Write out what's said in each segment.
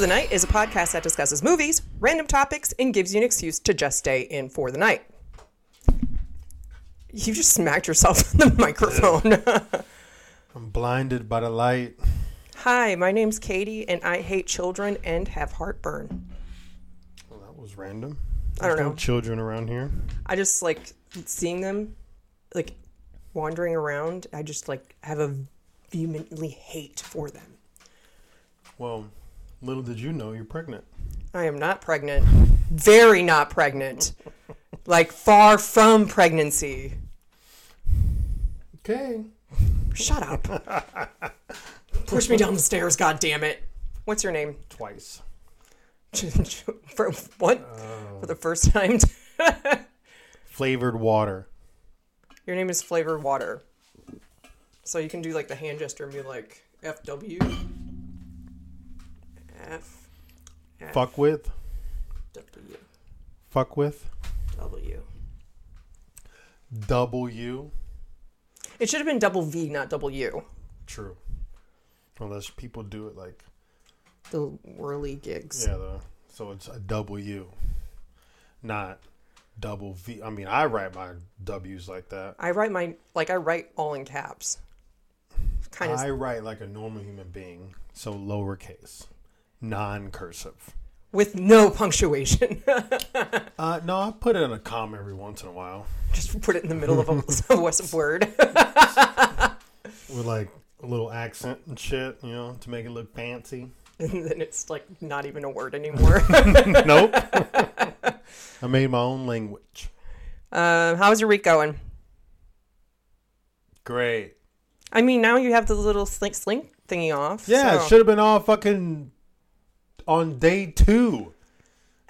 For the Night is a podcast that discusses movies, random topics, and gives you an excuse to just stay in for the night. You just smacked yourself on the microphone. I'm blinded by the light. Hi, my name's Katie, and I hate children and have heartburn. Well, that was random. I don't There's no know. children around here. I just like seeing them, like wandering around. I just like have a vehemently hate for them. Well, little did you know you're pregnant. I am not pregnant. Very not pregnant. Like far from pregnancy. Okay. Shut up. Push me down the stairs, god damn it. What's your name? Twice. For what? For the first time? Flavored water. your name is Flavored Water. So you can do like the hand gesture and be like FW. F Fuck with. W Fuck with. W. W. It should have been double V, not double U. True. Unless people do it like The whirly gigs. yeah, the, so it's a W, not double V. I mean, I write my W's like that. I write my like I write all in caps. Kind of I write like a normal human being, so lowercase, non-cursive. with no punctuation. Uh, no, I put it in a comma every once in a while Just put it in the middle of a, a word. with like a little accent and shit, you know, to make it look fancy. and then it's like not even a word anymore. nope. I made my own language. um, how's your week going? Great. I mean, now you have the little slink slink thingy off. Yeah, so- it should have been all fucking on day two.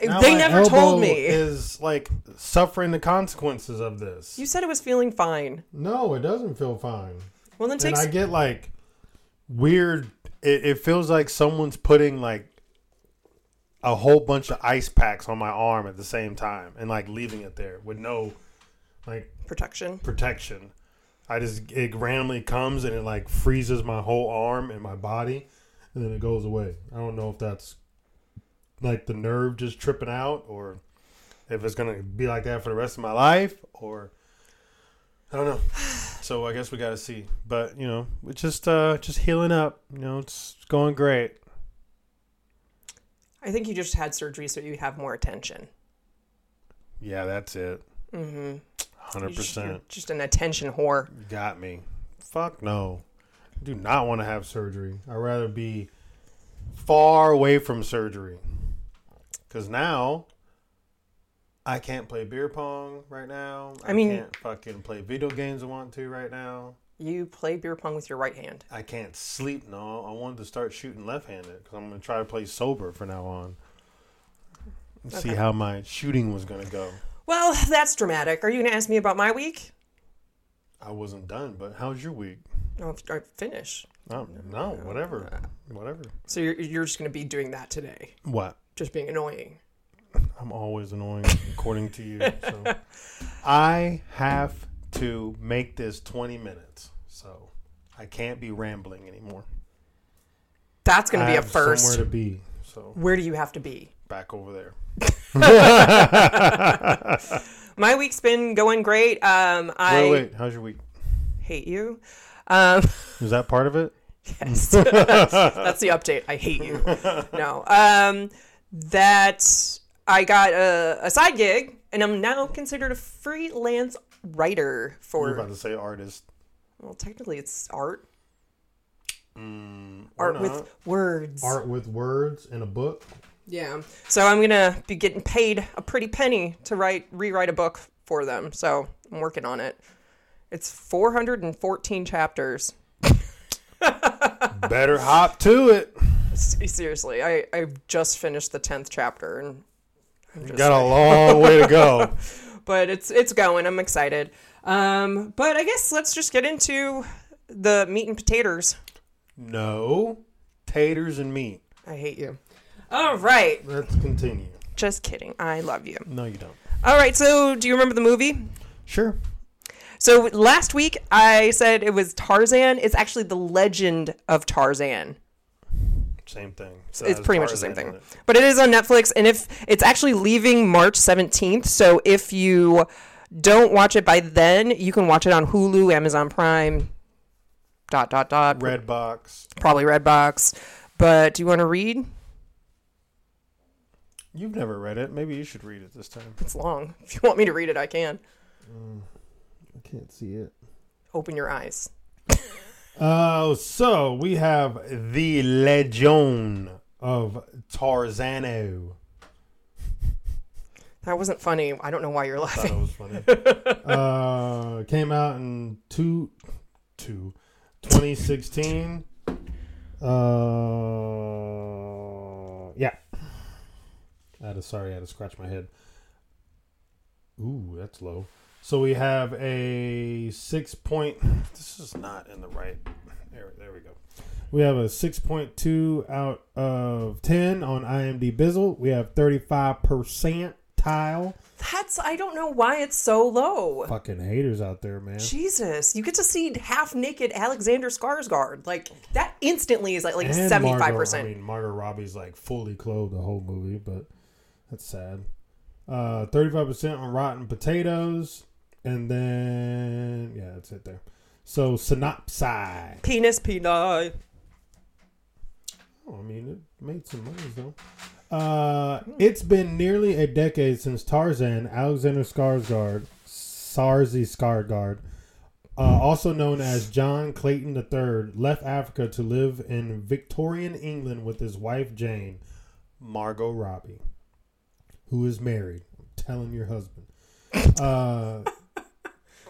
Now they never told me. Is like suffering the consequences of this. You said it was feeling fine. no, it doesn't feel fine. Well, then And. I get like weird. It, it feels like someone's putting like a whole bunch of ice packs on my arm at the same time and like leaving it there with no like protection. protection. I just it randomly comes and it like freezes my whole arm and my body, and then it goes away. I don't know if that's like the nerve just tripping out, or if it's gonna be like that for the rest of my life, or I don't know. So I guess we got to see. But you know, it's just uh just healing up. You know, it's going great. I think you just had surgery so you have more attention. Yeah, that's it. Mm-hmm. Hundred You're just, you're percent. just an attention whore. Got me. Fuck no. I do not want to have surgery. I'd rather be far away from surgery. Because now I can't play beer pong right now. I mean- can't fucking play video games I want to right now. You play beer pong with your right hand. I can't sleep. No, I wanted to start shooting left handed because I'm going to try to play sober from now on. And See how my shooting was going to go. Well, that's dramatic. Are you going to ask me about my week? I wasn't done, but how's your week? Oh, I finish. No, no, whatever. Uh, whatever. So you're, you're just going to be doing that today, What? Just being annoying. I'm always annoying, according to you. So I have to make this 20 minutes. So I can't be rambling anymore. That's going to be a first. Somewhere to be. So Where do you have to be? back over there. My week's been going great. Um, I Wait, wait. How's your week? hate you. Um, Is that part of it? yes, that's the update. I hate you. No, um, that I got a, a side gig, and I'm now considered a freelance writer for. You're for. about to say artist. Well, technically, it's art. Mm, Art not. with words. art with words in a book. Yeah. So I'm gonna be getting paid a pretty penny to write rewrite a book for them. So I'm working on it. It's 414 chapters. Better hop to it. Seriously, I I've just finished the 10th chapter and I'm just Got a long way to go. but it's it's going. I'm excited. Um, but I guess let's just get into the meat and potatoes. No, taters and meat. I hate you. All right. Let's continue. Just kidding. I love you. No, you don't. All right. So, do you remember the movie? Sure. So last week I said it was Tarzan. It's actually the Legend of Tarzan. Same thing. So it's pretty much the same thing. it. But it is on Netflix, and if it's actually leaving March 17th, so if you don't watch it by then, you can watch it on Hulu, Amazon Prime, dot dot dot, Redbox. probably Redbox. But do you want to read? You've never read it. Maybe you should read it this time. It's long. If you want me to read it, I can. Mm, I can't see it. Open your eyes. Uh, so we have the Legion of Tarzano. That wasn't funny. I don't know why you're laughing. was funny. uh, came out in two, two, 2016. Uh, yeah. I had to, sorry, I had to scratch my head. Ooh, that's low. So we have a six point. This is not in the right. There, there we go. We have a 6.2 out of 10 on IMDb Bizzle. We have 35% tile. That's I don't know why it's so low. Fucking haters out there, man. Jesus, you get to see half naked Alexander Skarsgård. Like that instantly is like like seventy five percent. I mean, Margot Robbie's like fully clothed the whole movie, but that's sad. Uh, 35% on Rotten Potatoes. And then, yeah, that's it there. So, synopsis. Penis peni. Oh, I mean, it made some money though. Uh, it's been nearly a decade since Tarzan, Alexander Skarsgård, Sarzy Skarsgård, uh, also known as John Clayton III, left Africa to live in Victorian England with his wife Jane, Margot Robbie, who is married. I'm telling your husband. Uh,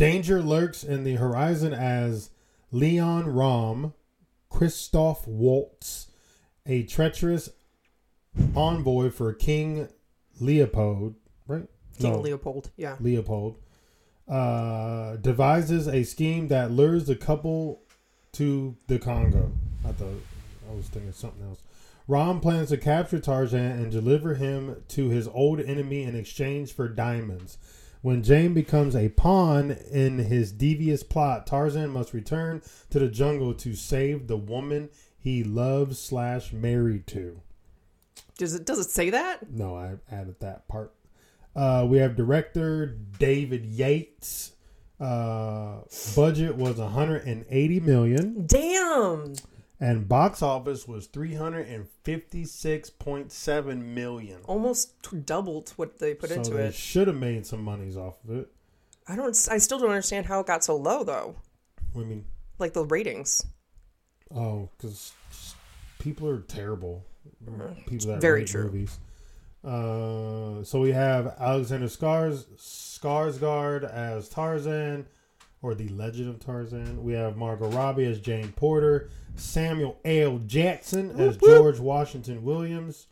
danger lurks in the horizon as Leon Rom, Christoph Waltz, a treacherous envoy for King Leopold, right? King No, Leopold. Yeah. Leopold, uh, devises a scheme that lures the couple to the Congo. I thought I was thinking something else. Rom plans to capture Tarzan and deliver him to his old enemy in exchange for diamonds. When Jane becomes a pawn in his devious plot, Tarzan must return to the jungle to save the woman he loves slash married to. Does it does it say that? No, I added that part. Uh, we have director David Yates. Uh, budget was 180 million, Damn. And box office was 356.7 million. Almost doubled what they put so into they it. should have made some monies off of it. I don't. I still don't understand how it got so low though. I mean, Like the ratings. oh, because people are terrible. People that Very rate true. movies. Uh, so we have Alexander Skars Skarsgård as Tarzan, or the Legend of Tarzan. We have Margot Robbie as Jane Porter, Samuel L. Jackson as Whoop, whoop. George Washington Williams,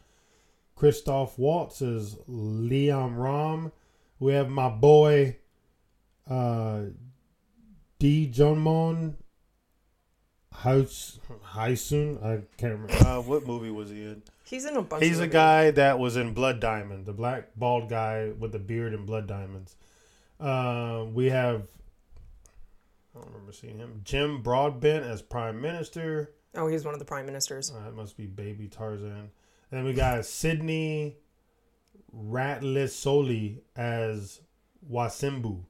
Christoph Waltz as Liam Rom. We have my boy, uh, D. Jonmon House Hysun. I can't remember. Uh, what movie was he in? He's in a bunch. He's of a movies. guy that was in Blood Diamond, the black bald guy with the beard and Blood Diamonds. Uh, we have, I don't remember seeing him. Jim Broadbent as Prime Minister. Oh, he's one of the prime ministers. Uh, that must be Baby Tarzan. And we got Sydney Ratlisoli as Wasimbu.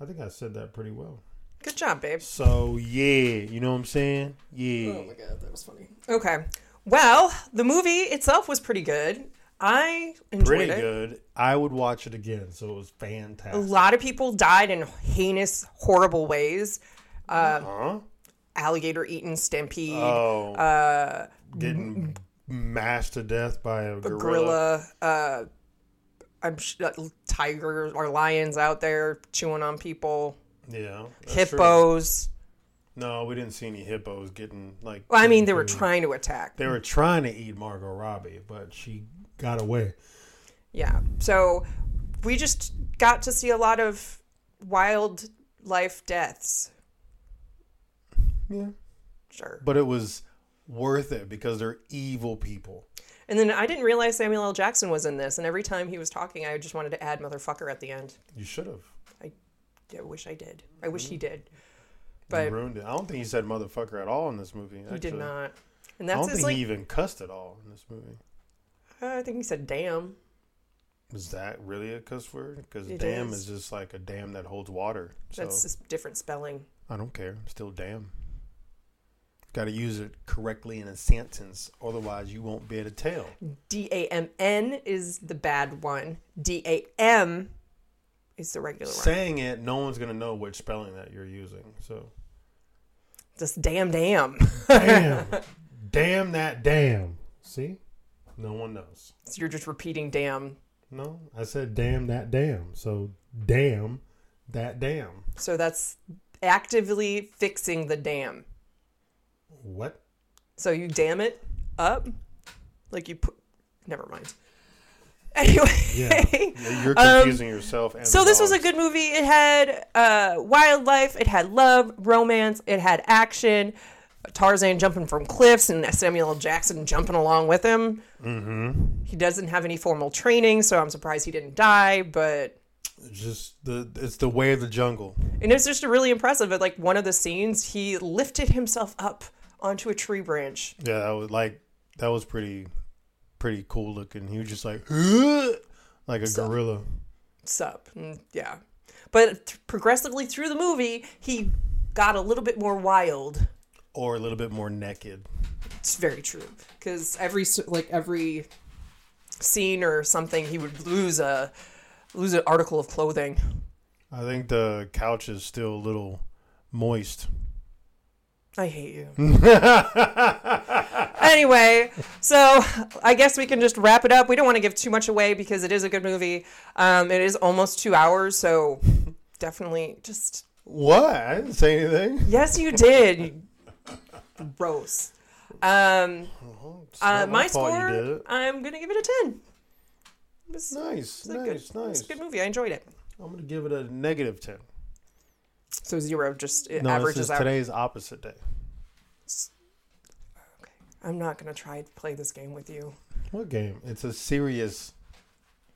I think I said that pretty well. Good job, babe. So yeah, you know what I'm saying? Yeah. Oh my god, that was funny. Okay. Well, the movie itself was pretty good. I enjoyed Pretty it. good. I would watch it again, so it was fantastic. A lot of people died in heinous, horrible ways. Uh, Huh? alligator eaten stampede. Oh, uh, getting mashed to death by a gorilla. gorilla. Uh, I'm sh- uh, tigers or lions out there chewing on people. Yeah, that's true. Hippos. No, we didn't see any hippos getting like. Well, I mean, they were trying to attack. They were trying to eat Margot Robbie, but she got away. Yeah. So we just got to see a lot of wildlife deaths. Yeah, Sure. but it was worth it because they're evil people. And then I didn't realize Samuel L. Jackson was in this, and every time he was talking, I just wanted to add motherfucker at the end. You should have. I wish I did. I wish he did. You But ruined it. I don't think he said motherfucker at all in this movie. he did not. And I don't his think like. he even cussed at all in this movie. Uh, I think he said "damn." Is that really a cuss word? Because It dam is. is just like a dam that holds water. So That's just different spelling. I don't care. Still dam. Got to use it correctly in a sentence, otherwise you won't be able to tell. D A M N is the bad one. D A M is the regular one. Saying it, no one's gonna know which spelling that you're using. So Just damn, damn. damn, damn that damn. See, no one knows. So you're just repeating damn. No, I said damn that damn. So damn that damn. So that's actively fixing the dam. What? So you dam it up, like you put. Never mind. Anyway, Yeah, you're Um, confusing yourself. And so this was a good movie. It had uh, wildlife, it had love, romance, it had action. Tarzan jumping from cliffs and Samuel L. Jackson jumping along with him. Mm-hmm. He doesn't have any formal training, so I'm surprised he didn't die. But It's just the it's the way of the jungle. and it's just really impressive. At like one of the scenes, he lifted himself up onto a tree branch. Yeah, that was like that was pretty pretty cool looking. He was just like like a So- gorilla. Sup, yeah. But th- progressively through the movie, he got a little bit more wild. Or a little bit more naked. It's very true because every like every scene or something, he would lose a lose an article of clothing. I think the couch is still a little moist. I hate you. anyway, so I guess we can just wrap it up. We don't want to give too much away because it is a good movie. Um, it is almost two hours, so definitely just What? I didn't say anything. yes, you did. Gross. Um, uh, my score, You did it. I'm gonna give it a ten. It's, Nice, it's nice, good, nice. It's a good movie. I enjoyed it. I'm gonna give it a negative ten. So zero, just it No, this averages is out. today's opposite day. Okay, I'm not gonna try to play this game with you. What game? It's a serious.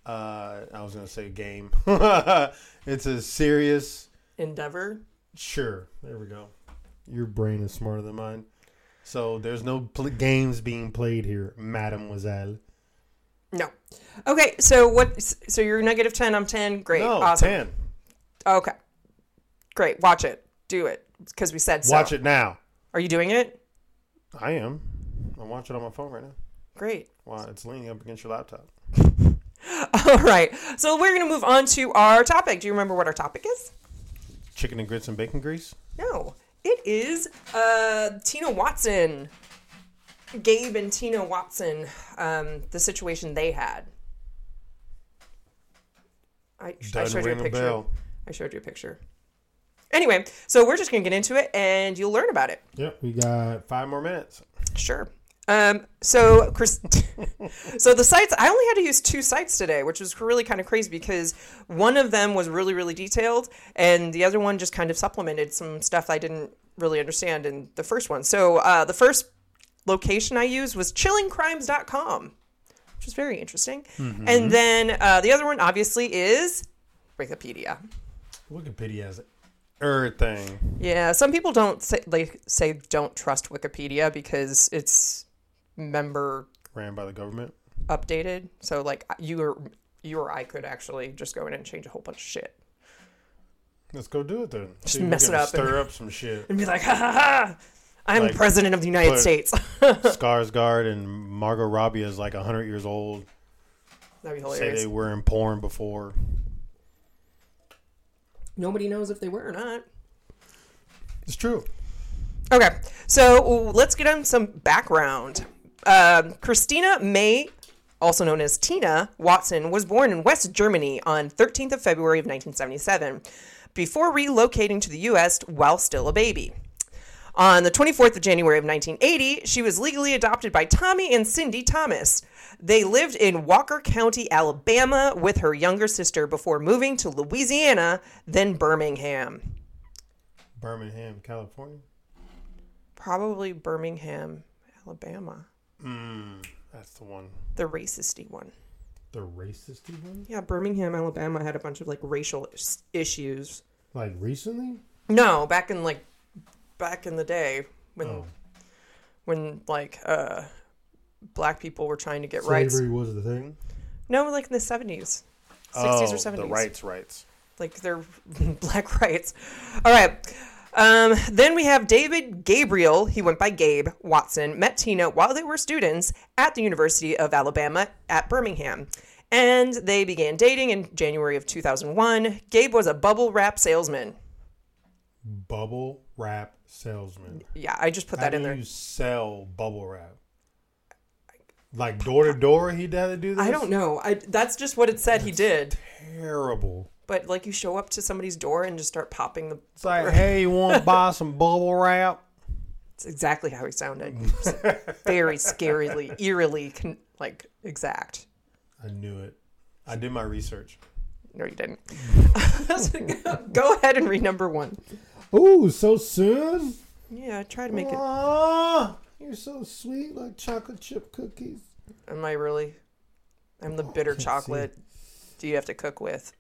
Uh, I was gonna say game. it's a serious. Endeavor. Sure. There we go. Your brain is smarter than mine. So there's no pl- games being played here, Mademoiselle. No. Okay, so what? So you're negative ten. I'm ten. Great. no, awesome. ten. Okay. Great. Watch it. Do it because we said so. Watch it now. Are you doing it? I am. I'm watching it on my phone right now. Great. Wow, it's leaning up against your laptop. All right. So we're gonna move on to our topic. Do you remember what our topic is? Chicken and grits and bacon grease. No. Is uh, Tina Watson. Gabe and Tina Watson. Um, the situation they had. I, I showed you a picture. bell. I showed you a picture. Anyway, so we're just gonna get into it, and you'll learn about it. Yep, we got five more minutes. Sure. Um, so, Chris, so the sites I only had to use two sites today, which was really kind of crazy because one of them was really, really detailed, and the other one just kind of supplemented some stuff I didn't really understand in the first one. So, uh, the first location I used was chillingcrimes.com, which is very interesting. And then uh, the other one, obviously, is Wikipedia. Wikipedia has everything. Yeah, some people don't say like say don't trust Wikipedia because it's member Ran by the government. updated. So like you or you or I could actually just go in and change a whole bunch of shit Let's go do it then. Just See mess it up and- Stir up some shit. and be like, ha ha ha! I'm Like, president of the United States. Skarsgård and Margot Robbie is like 100 years old. That'd be hilarious. Say they were in porn before. Nobody knows if they were or not. It's true. Okay, so let's get on some background. Um, Christina Mae, also known as Tina Watson, was born in West Germany on 13th of February of 1977, before relocating to the U.S. while still a baby. On the 24th of January of 1980, she was legally adopted by Tommy and Cindy Thomas. They lived in Walker County, Alabama, with her younger sister before moving to Louisiana, then Birmingham. Birmingham, California. Probably Birmingham, Alabama. Mm, that's the one. The racisty one. The racist one? Yeah, Birmingham, Alabama had a bunch of like racial is- issues. Like recently? No, back in like back in the day when Oh. when like uh, black people were trying to get Slavery rights. was the thing. No, like in the seventies, sixties Oh, or seventies. The rights, rights. like their black rights. All right. Um, then we have David Gabriel. He went by Gabe Watson. Met Tina while they were students at the University of Alabama at Birmingham. And they began dating in January of 2001. Gabe was a bubble wrap salesman. Bubble wrap salesman. Yeah, I just put How that in there. you sell bubble wrap? Like door to door, he'd have to do this. I don't know. I that's just what it said he did. Terrible. But like you show up to somebody's door and just start popping the It's like, hey, you want to buy some bubble wrap? It's exactly how he sounded. Very scarily, eerily, like exact. I knew it. I did my research. No, you didn't. Go ahead and read number one. Ooh, so soon? Yeah, I try to make it. Aw, you're so sweet, like chocolate chip cookies. Am I really? I'm the oh, bitter can't see. chocolate. Do you have to cook with?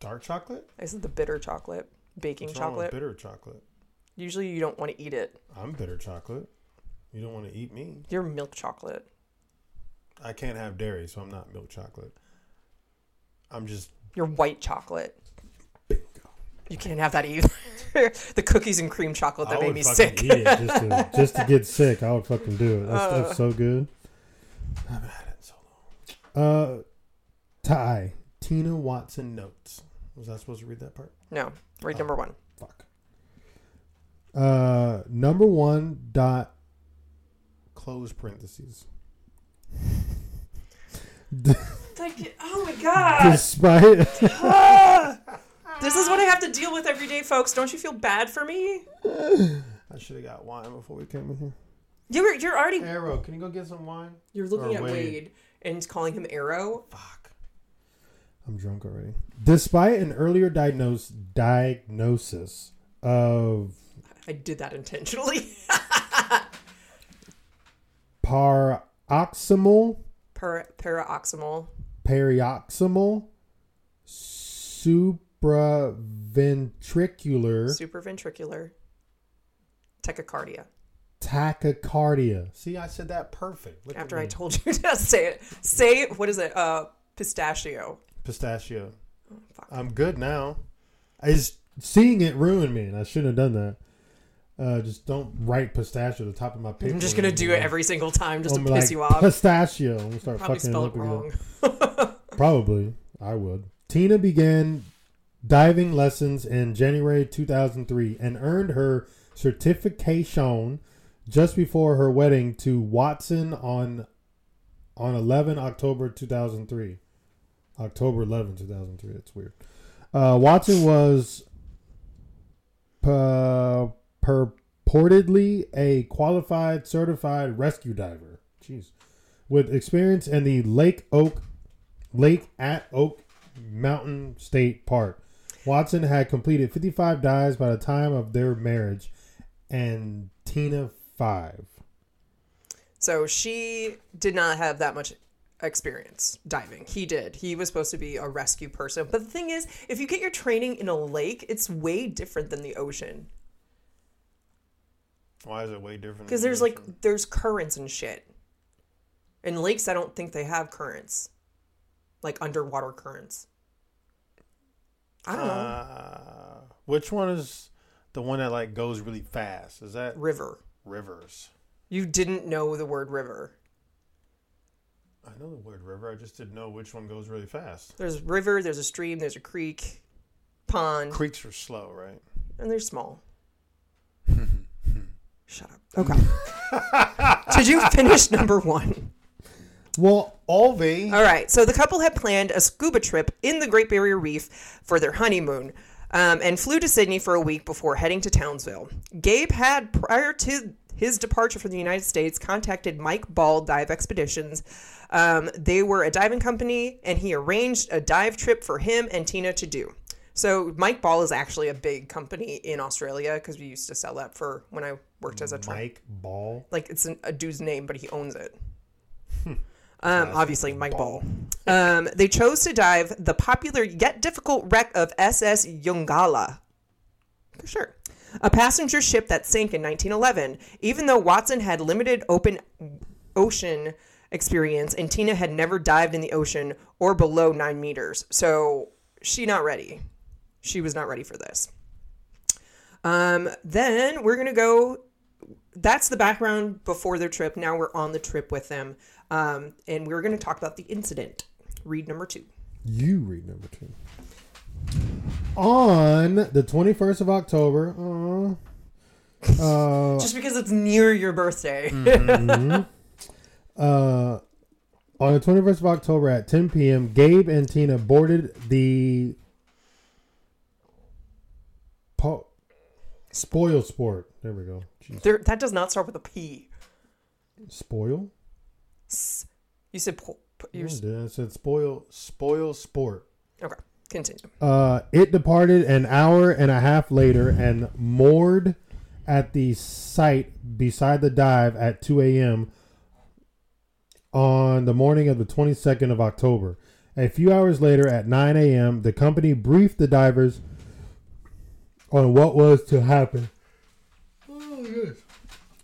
Dark chocolate? I said the bitter chocolate, baking What's wrong with chocolate. bitter chocolate. Usually you don't want to eat it. I'm bitter chocolate. You don't want to eat me. You're milk chocolate. I can't have dairy, so I'm not milk chocolate. I'm just You're white chocolate. bingo. You can't have that either. the cookies and cream chocolate that I made would me fucking sick. eat it just to, just to get sick. I would fucking do it. That Uh. stuff's so good. I haven't had it in so long. Uh, Ty Tina Watson notes. Was I supposed to read that part? no, read number one. Fuck. Uh, number one dot close parentheses. Like, oh my god. Despite This is what I have to deal with every day, folks. Don't you feel bad for me? I should have got wine before we came in here. You're you're already Arrow, can you go get some wine? you're looking Or at Wade. Wade and calling him Arrow. Fuck. I'm drunk already. Despite an earlier diagnose, diagnosis of I did that intentionally. paroxysmal, per, paraoxymal. perioxysmal, supraventricular supraventricular tachycardia. tachycardia. See, I said that perfect. Look After I told you to say it, say what is it? Uh, pistachio. pistachio. fuck. I'm good now. I just seeing it ruined me, and I shouldn't have done that. Uh, just don't write pistachio at the top of my paper. I'm just gonna do it every single time just to I'm piss like, you off. Pistachio. I'm gonna start Probably fucking spell it it up again. wrong. Probably, I would. Tina began diving lessons in January 2003 and earned her certification just before her wedding to Watson on on 11 October 2003. October 11, 2003. That's weird. Uh, Watson was pu- purportedly a qualified certified rescue diver. Jeez. With experience in the Lake Oak Lake at Oak Mountain State Park. Watson had completed 55 dives by the time of their marriage and Tina 5. So she did not have that much experience diving. He did. He was supposed to be a rescue person. But the thing is, if you get your training in a lake, it's way different than the ocean. Why is it way different? Because there's like there's currents and shit. In lakes, I don't think they have currents, like underwater currents. I don't know. Uh, which one is the one that like goes really fast? Is that River. rivers? You didn't know the word river. I know the word river. I just didn't know which one goes really fast. There's river. There's a stream. There's a creek, pond, Creeks are slow, right? and they're small. Shut up. Okay. Did you finish number one? Well, Alvey. All right. So the couple had planned a scuba trip in the Great Barrier Reef for their honeymoon um, and flew to Sydney for a week before heading to Townsville. Gabe had, prior to his departure from the United States, contacted Mike Ball Dive Expeditions. Um, they were a diving company, and he arranged a dive trip for him and Tina to do. So Mike Ball is actually a big company in Australia because we used to sell that for when I worked as a tra- Mike Ball. like it's an, a dude's name, but he owns it. Um, obviously, Mike Ball. Um, they chose to dive the popular yet difficult wreck of SS Yongala. For sure. a passenger ship that sank in 1911. Even though Watson had limited open ocean experience and Tina had never dived in the ocean or below nine meters, so she not ready. She was not ready for this. Um, then we're gonna go. That's the background before their trip. Now we're on the trip with them, um, and we're gonna talk about the incident. Read number two. You read number two. On the 21st of October, aw, uh, Just because it's near your birthday. uh, on the 21st of October at 10 p.m., Gabe and Tina boarded the po- Spoil Sport. There we go. Jeez. there, that does not start with a P. Spoil? S- You said po- po- I. I said spoil, spoil sport. okay. Continue. Uh, it departed an hour and a half later and moored at the site beside the dive at 2 a.m. on the morning of the 22nd of October. A few hours later at 9 a.m., the company briefed the divers on what was to happen. Oh, yes.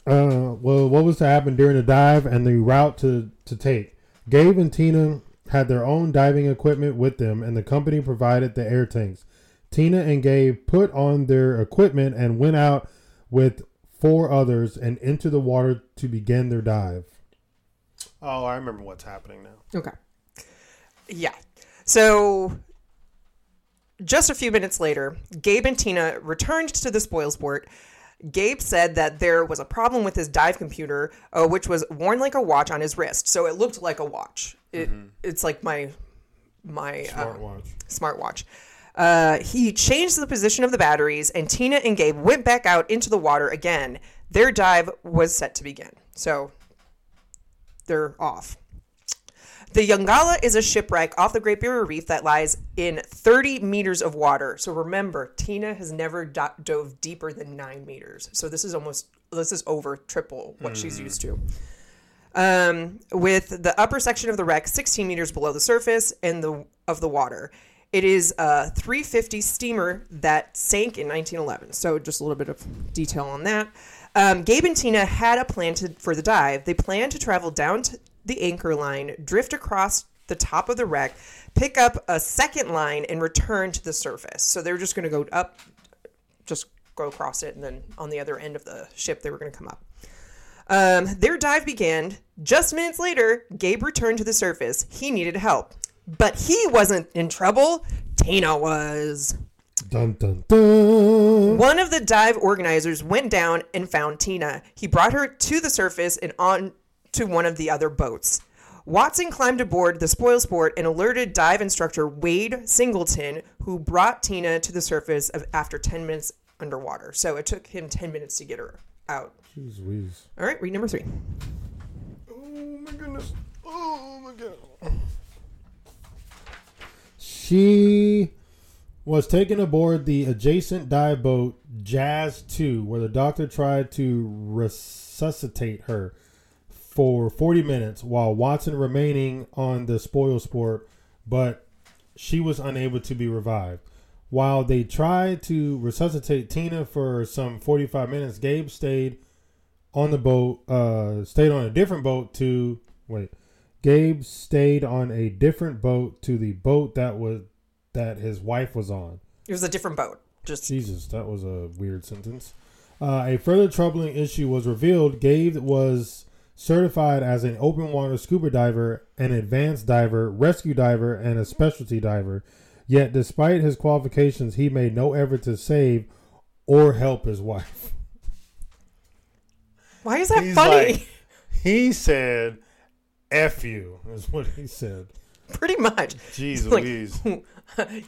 Uh, well, what was to happen during the dive and the route to, to take. Gabe and Tina had their own diving equipment with them, and the company provided the air tanks. Tina and Gabe put on their equipment and went out with four others and into the water to begin their dive. Oh, I remember what's happening now. Okay. Yeah. So just a few minutes later, Gabe and Tina returned to the spoil sport. Gabe said that there was a problem with his dive computer, uh, which was worn like a watch on his wrist. So it looked like a watch. It, It's like my my uh, Smartwatch. smartwatch. Uh, he changed the position of the batteries, and Tina and Gabe went back out into the water again. Their dive was set to begin. So they're off. The Yongala is a shipwreck off the Great Barrier Reef that lies in 30 meters of water. So remember, Tina has never do- dove deeper than nine meters. So this is almost this is over triple what she's used to. Um, with the upper section of the wreck 16 meters below the surface and the of the water. It is a 350 steamer that sank in 1911. So just a little bit of detail on that. Um, Gabe and Tina had a plan to, for the dive. They planned to travel down to the anchor line, drift across the top of the wreck, pick up a second line, and return to the surface. So they were just going to go up, just go across it, and then on the other end of the ship, they were going to come up. Um, their dive began. Just minutes later, Gabe returned to the surface. He needed help. But he wasn't in trouble. Tina was. Dun dun dun. One of the dive organizers went down and found Tina. He brought her to the surface and on to one of the other boats. Watson climbed aboard the spoil sport and alerted dive instructor Wade Singleton, who brought Tina to the surface of, after 10 minutes underwater. So it took him 10 minutes to get her out. Jeez Louise. All right, read number three. Oh my goodness. Oh my god. She was taken aboard the adjacent dive boat Jazz 2, where the doctor tried to resuscitate her for 40 minutes while Watson remaining on the spoil sport, but she was unable to be revived. While they tried to resuscitate Tina for some 45 minutes, Gabe stayed on the boat, uh, stayed on a different boat to wait. Gabe stayed on a different boat to the boat that was that his wife was on. It was a different boat. Just Jesus, that was a weird sentence. Uh, a further troubling issue was revealed. Gabe was certified as an open water scuba diver, an advanced diver, rescue diver, and a specialty diver. Yet, despite his qualifications, he made no effort to save or help his wife. why is that He's funny? like- He said, "F you," is what he said. Pretty much. Jeez Like, Louise.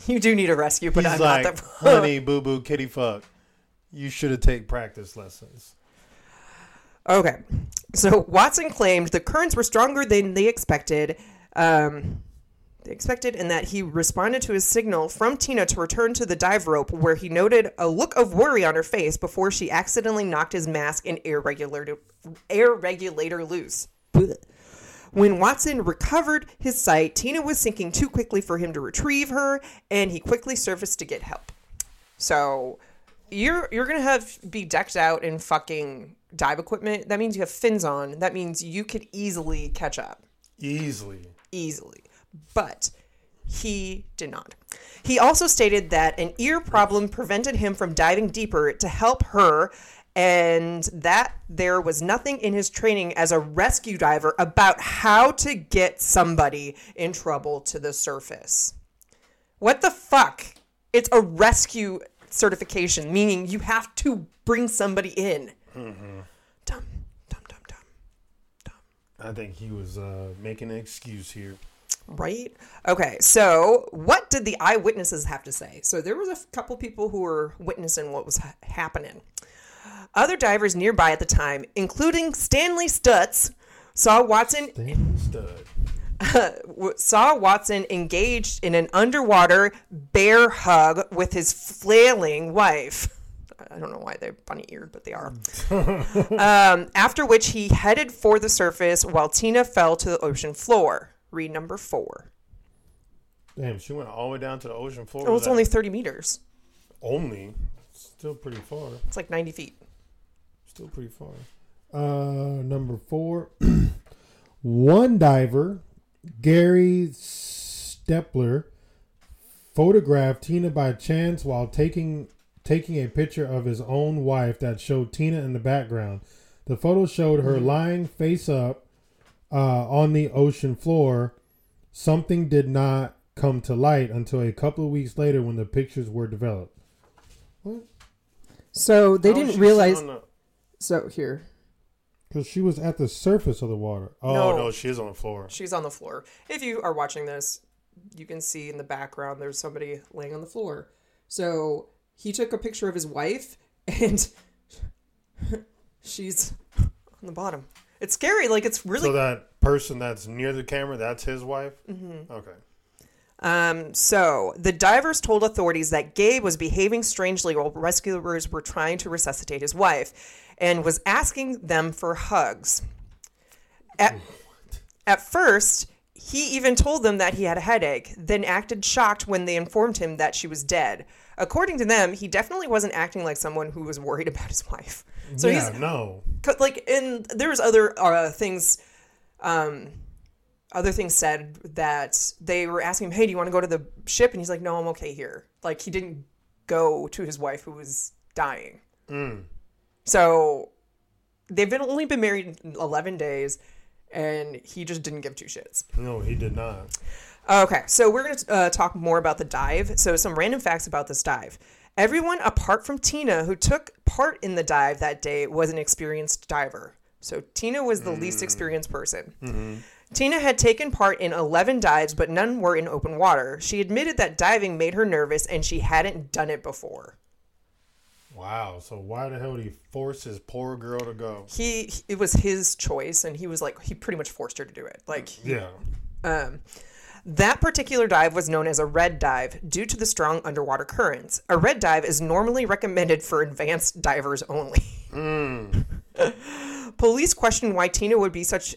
you do need a rescue, but He's I'm like, not the honey, boo boo, kitty fuck. You should have taken practice lessons. Okay. So Watson claimed the currents were stronger than they expected. Um, they expected, and that he responded to his signal from Tina to return to the dive rope, where he noted a look of worry on her face before she accidentally knocked his mask and air regulator air regulator loose. When Watson recovered his sight, Tina was sinking too quickly for him to retrieve her, and he quickly surfaced to get help. So you're you're gonna have be decked out in fucking dive equipment. That means you have fins on. That means you could easily catch up. Easily. Easily. But he did not. He also stated that an ear problem prevented him from diving deeper to help her and that there was nothing in his training as a rescue diver about how to get somebody in trouble to the surface. What the fuck? It's a rescue certification, meaning you have to bring somebody in. Dumb, dumb, dumb, dumb. I think he was uh, making an excuse here. Right? Okay, so what did the eyewitnesses have to say? So there was a couple people who were witnessing what was ha- happening. Other divers nearby at the time, including Stanley Stutz, saw Watson Damn stud. saw Watson engaged in an underwater bear hug with his flailing wife. I don't know why they're bunny eared, but they are. um, after which he headed for the surface while Tina fell to the ocean floor. Read number four. Damn, she went all the way down to the ocean floor. Oh, Was only 30 meters. only. Still pretty far. It's like 90 feet. Still pretty far. Uh, number four. One diver, Gary Stempler, photographed Tina by chance while taking taking a picture of his own wife that showed Tina in the background. The photo showed her lying face up uh, on the ocean floor. Something did not come to light until a couple of weeks later when the pictures were developed. What? So they How didn't realize. the- So here, Because she was at the surface of the water. Oh No. no, she is on the floor. she's on the floor. If you are watching this, you can see in the background there's somebody laying on the floor. So he took a picture of his wife, and she's on the bottom. It's scary. Like it's really So that person that's near the camera, that's his wife. Mm-hmm. Okay. Um, so the divers told authorities that Gabe was behaving strangely while rescuers were trying to resuscitate his wife and was asking them for hugs. At, at first, he even told them that he had a headache, then acted shocked when they informed him that she was dead. According to them, he definitely wasn't acting like someone who was worried about his wife. So yeah, he's no. like, and there's other uh, things um, other things said that they were asking him, "Hey, do you want to go to the ship?" And he's like, "No, I'm okay here." Like he didn't go to his wife who was dying. So they've been only been married 11 days, and he just didn't give two shits. No, he did not. Okay, so we're going to uh, talk more about the dive. So, some random facts about this dive. Everyone apart from Tina who took part in the dive that day was an experienced diver. So, Tina was the least experienced person. Tina had taken part in 11 dives, but none were in open water. She admitted that diving made her nervous and she hadn't done it before. Wow. So why the hell did he force his poor girl to go? He, it was his choice, and he was like, he pretty much forced her to do it. Like, Yeah. Um, that particular dive was known as a red dive due to the strong underwater currents. A red dive is normally recommended for advanced divers only. Police questioned why Tina would be such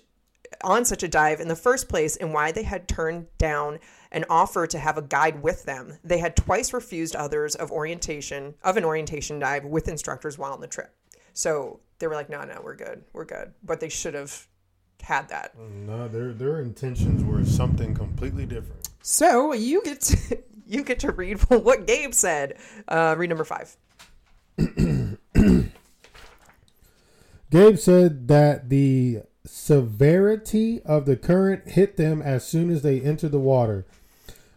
on such a dive in the first place and why they had turned down an offer to have a guide with them. They had twice refused others of orientation of an orientation dive with instructors while on the trip. So they were like, "No, no, we're good, we're good." But they should have had that. No, their their intentions were something completely different. So you get to, you get to read what Gabe said. Uh, read number five. Gabe said that the severity of the current hit them as soon as they entered the water.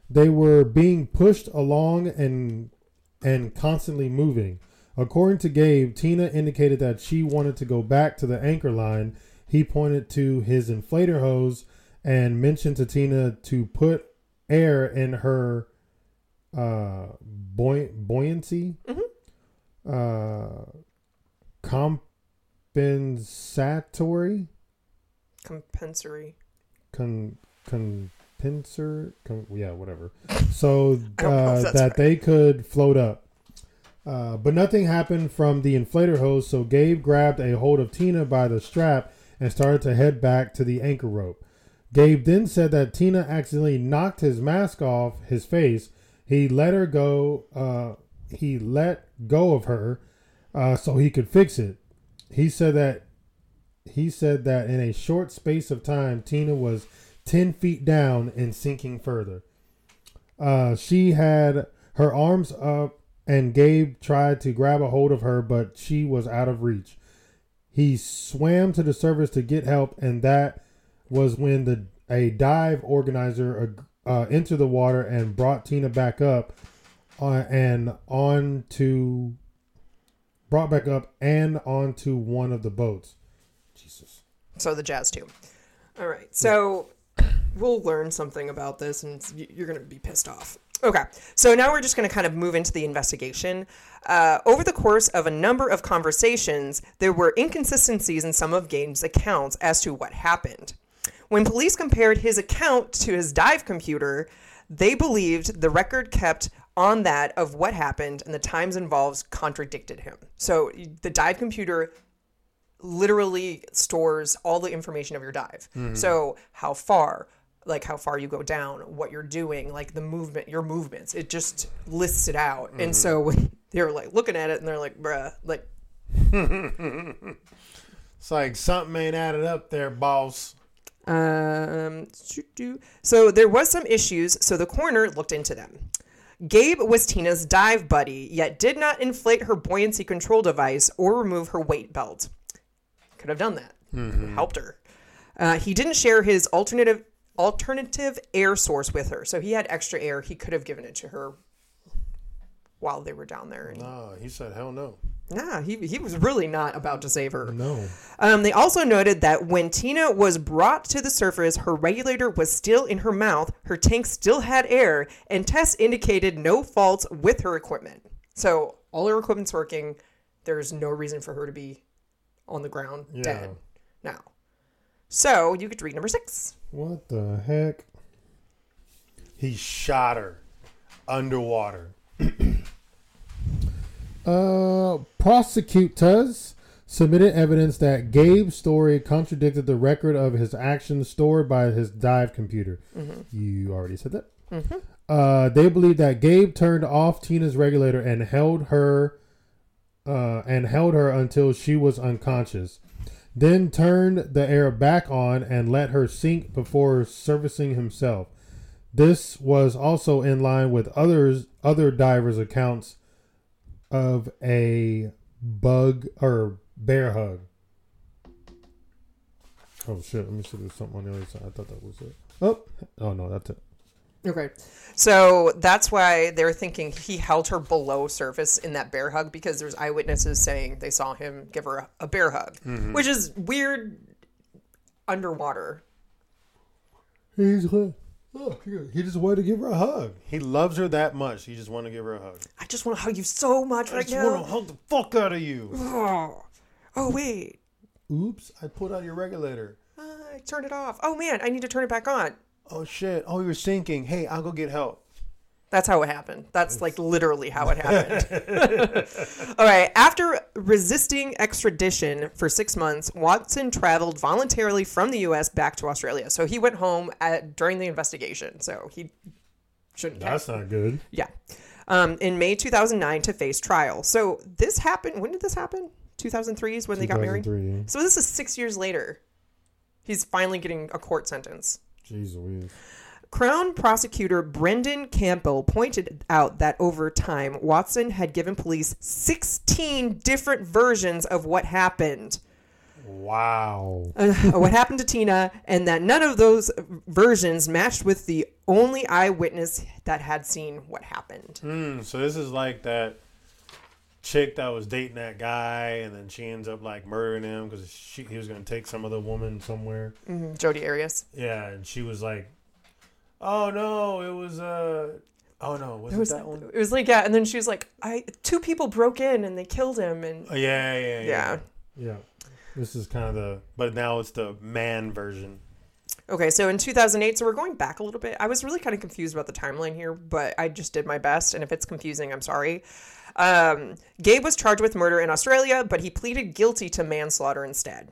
They were being pushed along and and constantly moving. According to Gabe, Tina indicated that she wanted to go back to the anchor line. He pointed to his inflator hose and mentioned to Tina to put air in her uh, buoy- buoyancy, uh, compensatory, Compensatory. con, compensor, con, yeah, whatever. So I don't know if uh, that right. they could float up. Uh, but nothing happened from the inflator hose, so Gabe grabbed a hold of Tina by the strap and started to head back to the anchor rope. Gabe then said that Tina accidentally knocked his mask off his face. He let her go. Uh, he let go of her uh, so he could fix it. He said that he said that in a short space of time, Tina was ten feet down and sinking further. Uh, she had her arms up, and Gabe tried to grab a hold of her, but she was out of reach. He swam to the surface to get help, and that was when the a dive organizer uh, entered the water and brought Tina back up, uh, and on to brought back up and onto one of the boats. Jesus. So the jazz too. All right. So we'll learn something about this, and you're going to be pissed off. Okay. So now we're just going to kind of move into the investigation. Uh, over the course of a number of conversations, there were inconsistencies in some of Gabe's accounts as to what happened. When police compared his account to his dive computer, they believed the record kept on that of what happened and the times involved contradicted him. So the dive computer literally stores all the information of your dive. So how far, like how far you go down, what you're doing, like the movement, your movements. It just lists it out. And so they're like looking at it and they're like, bruh, like It's like something ain't added up there, boss. Um, so there was some issues, so the coroner looked into them. Gabe was Tina's dive buddy, yet did not inflate her buoyancy control device or remove her weight belt. Could have done that. Helped her. Uh, he didn't share his alternative alternative air source with her, so he had extra air. He could have given it to her while they were down there. No, he said hell no. nah, he he was really not about to save her. No. Um, they also noted that when Tina was brought to the surface, her regulator was still in her mouth, her tank still had air, and tests indicated no faults with her equipment. So all her equipment's working. There's no reason for her to be on the ground Yeah. dead now. So you get to read number six. What the heck? He shot her underwater. uh, prosecutors submitted evidence that Gabe's story contradicted the record of his actions stored by his dive computer. You already said that. Uh, they believe that Gabe turned off Tina's regulator and held her, uh, and held her until she was unconscious then turned the air back on and let her sink before servicing himself. This was also in line with others other divers' accounts of a bug or bear hug. Oh shit! Let me see. If there's something on the other side. I thought that was it. Oh, oh no, that's it. Okay. So that's why they're thinking he held her below surface in that bear hug because there's eyewitnesses saying they saw him give her a, a bear hug, which is weird underwater. He's uh, oh, he just wanted to give her a hug. He loves her that much. He just wanted to give her a hug. I just want to hug you so much I right now. I just want to hug the fuck out of you. Oh. oh, wait. Oops! I put out your regulator. Uh, I turned it off. Oh, man. I need to turn it back on. Oh shit! Oh, you're sinking. Hey, I'll go get help. That's how it happened. That's like literally how it happened. All right. After resisting extradition for six months, Watson traveled voluntarily from the U.S. back to Australia. So he went home at, during the investigation. So he shouldn't have. That's not good. Yeah. Um, in May 2009 to face trial. So this happened. When did this happen? 2003 is when they got married. 2003, yeah. So this is six years later. He's finally getting a court sentence. Jeez Louise. Crown prosecutor Brendan Campbell pointed out that over time, Watson had given police 16 different versions of what happened. Wow. Uh, what happened to Tina, and that none of those versions matched with the only eyewitness that had seen what happened. Hmm. So this is like that chick that was dating that guy, and then she ends up like murdering him because he was gonna take some other woman somewhere. Jodi Arias. Yeah, and she was like, "Oh no, it was uh, oh no, was it, It that one? it was like yeah, and then she was like, "I two people broke in and they killed him," and Oh, yeah, yeah, yeah, yeah. yeah. This is kind of the, but now it's the man version. Okay, so in 2008, so we're going back a little bit. I was really kind of confused about the timeline here, but I just did my best. And if it's confusing, I'm sorry. Um, Gabe was charged with murder in Australia, but he pleaded guilty to manslaughter instead.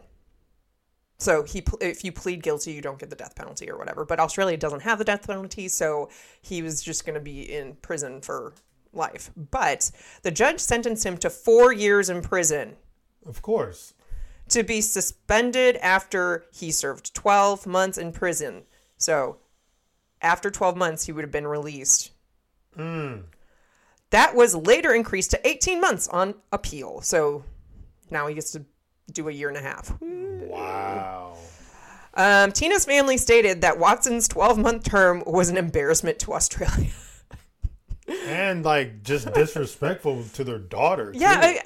So he, if you plead guilty, you don't get the death penalty or whatever. But Australia doesn't have the death penalty, so he was just going to be in prison for life. But the judge sentenced him to four years in prison Of course. to be suspended after he served 12 months in prison. So after 12 months, he would have been released. That was later increased to 18 months on appeal. So now he gets to do a year and a half. Wow. Um, Tina's family stated that Watson's 12 month term was an embarrassment to Australia. And like just disrespectful to their daughter. yeah. I,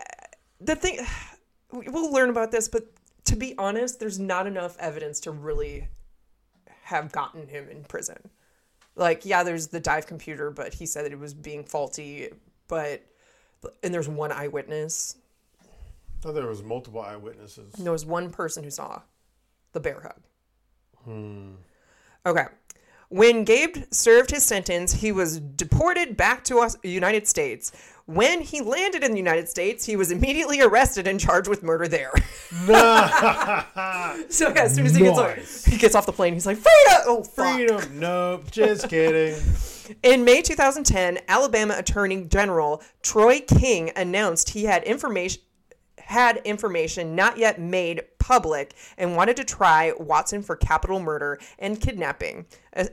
the thing, we'll learn about this, but to be honest, there's not enough evidence to really have gotten him in prison. Like, yeah, there's the dive computer, but he said that it was being faulty. But, and there's one eyewitness. I thought there was multiple eyewitnesses. There was one person who saw the bear hug. Hmm. Okay. When Gabe served his sentence, he was deported back to us- the United States. When he landed in the United States, he was immediately arrested and charged with murder there. so yeah, as soon as he gets Nice. off, he gets off the plane, he's like, "Freedom!" Oh, fuck. Freedom. Nope. Just kidding. In May 2010, Alabama Attorney General Troy King announced he had information had information not yet made public and wanted to try Watson for capital murder and kidnapping,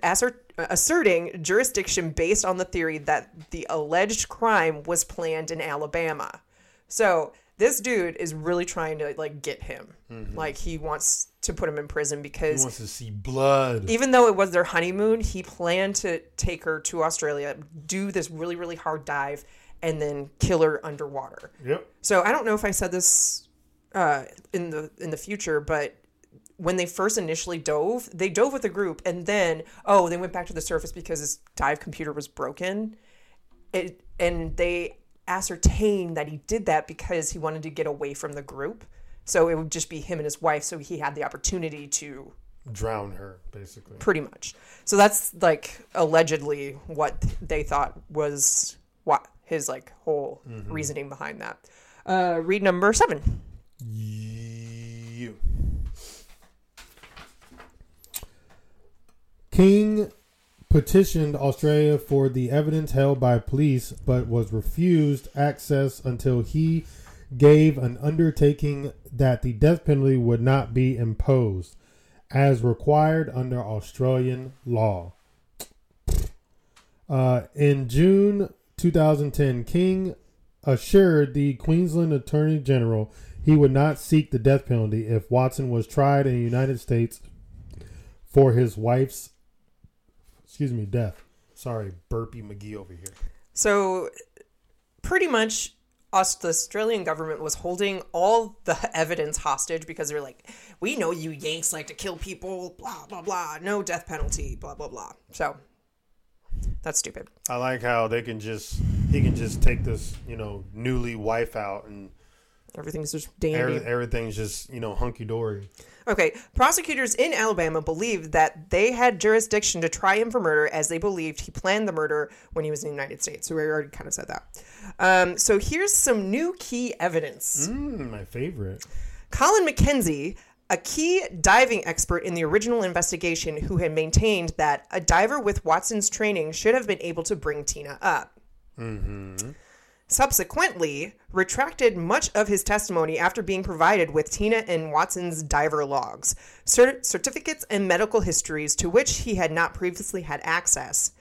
assert, asserting jurisdiction based on the theory that the alleged crime was planned in Alabama. So this dude is really trying to like get him, mm-hmm. like he wants to put him in prison because He wants to see blood. even though it was their honeymoon, he planned to take her to Australia, do this really, really hard dive, and then kill her underwater. Yep. So I don't know if I said this uh, in the in the future, but when they first initially dove, they dove with a group, and then oh, they went back to the surface because his dive computer was broken. It and they ascertained that he did that because he wanted to get away from the group. So it would just be him and his wife, so he had the opportunity to Drown her, basically. pretty much. So that's like allegedly what they thought was what his like whole reasoning behind that. Uh, read number seven. You. King petitioned Australia for the evidence held by police, but was refused access until he gave an undertaking that the death penalty would not be imposed, as required under Australian law. Uh, in June 2010, King assured the Queensland Attorney General he would not seek the death penalty if Watson was tried in the United States for his wife's, excuse me, death. Sorry, Burpee McGee over here. So pretty much us the Australian government was holding all the evidence hostage because they're like, we know you Yanks like to kill people, blah blah blah, no death penalty, blah blah blah. So that's stupid. I like how they can just he can just take this you know newly wife out and Everything's just dandy. every, everything's just you know hunky dory. Okay, prosecutors in Alabama believed that they had jurisdiction to try him for murder as they believed he planned the murder when he was in the United States. So we already kind of said that. Um, so here's some new key evidence. Mm, my favorite. Colin McKenzie, a key diving expert in the original investigation, who had maintained that a diver with Watson's training should have been able to bring Tina up. Mm-hmm. Subsequently, retracted much of his testimony after being provided with Tina and Watson's diver logs, cer- certificates, and medical histories to which he had not previously had access.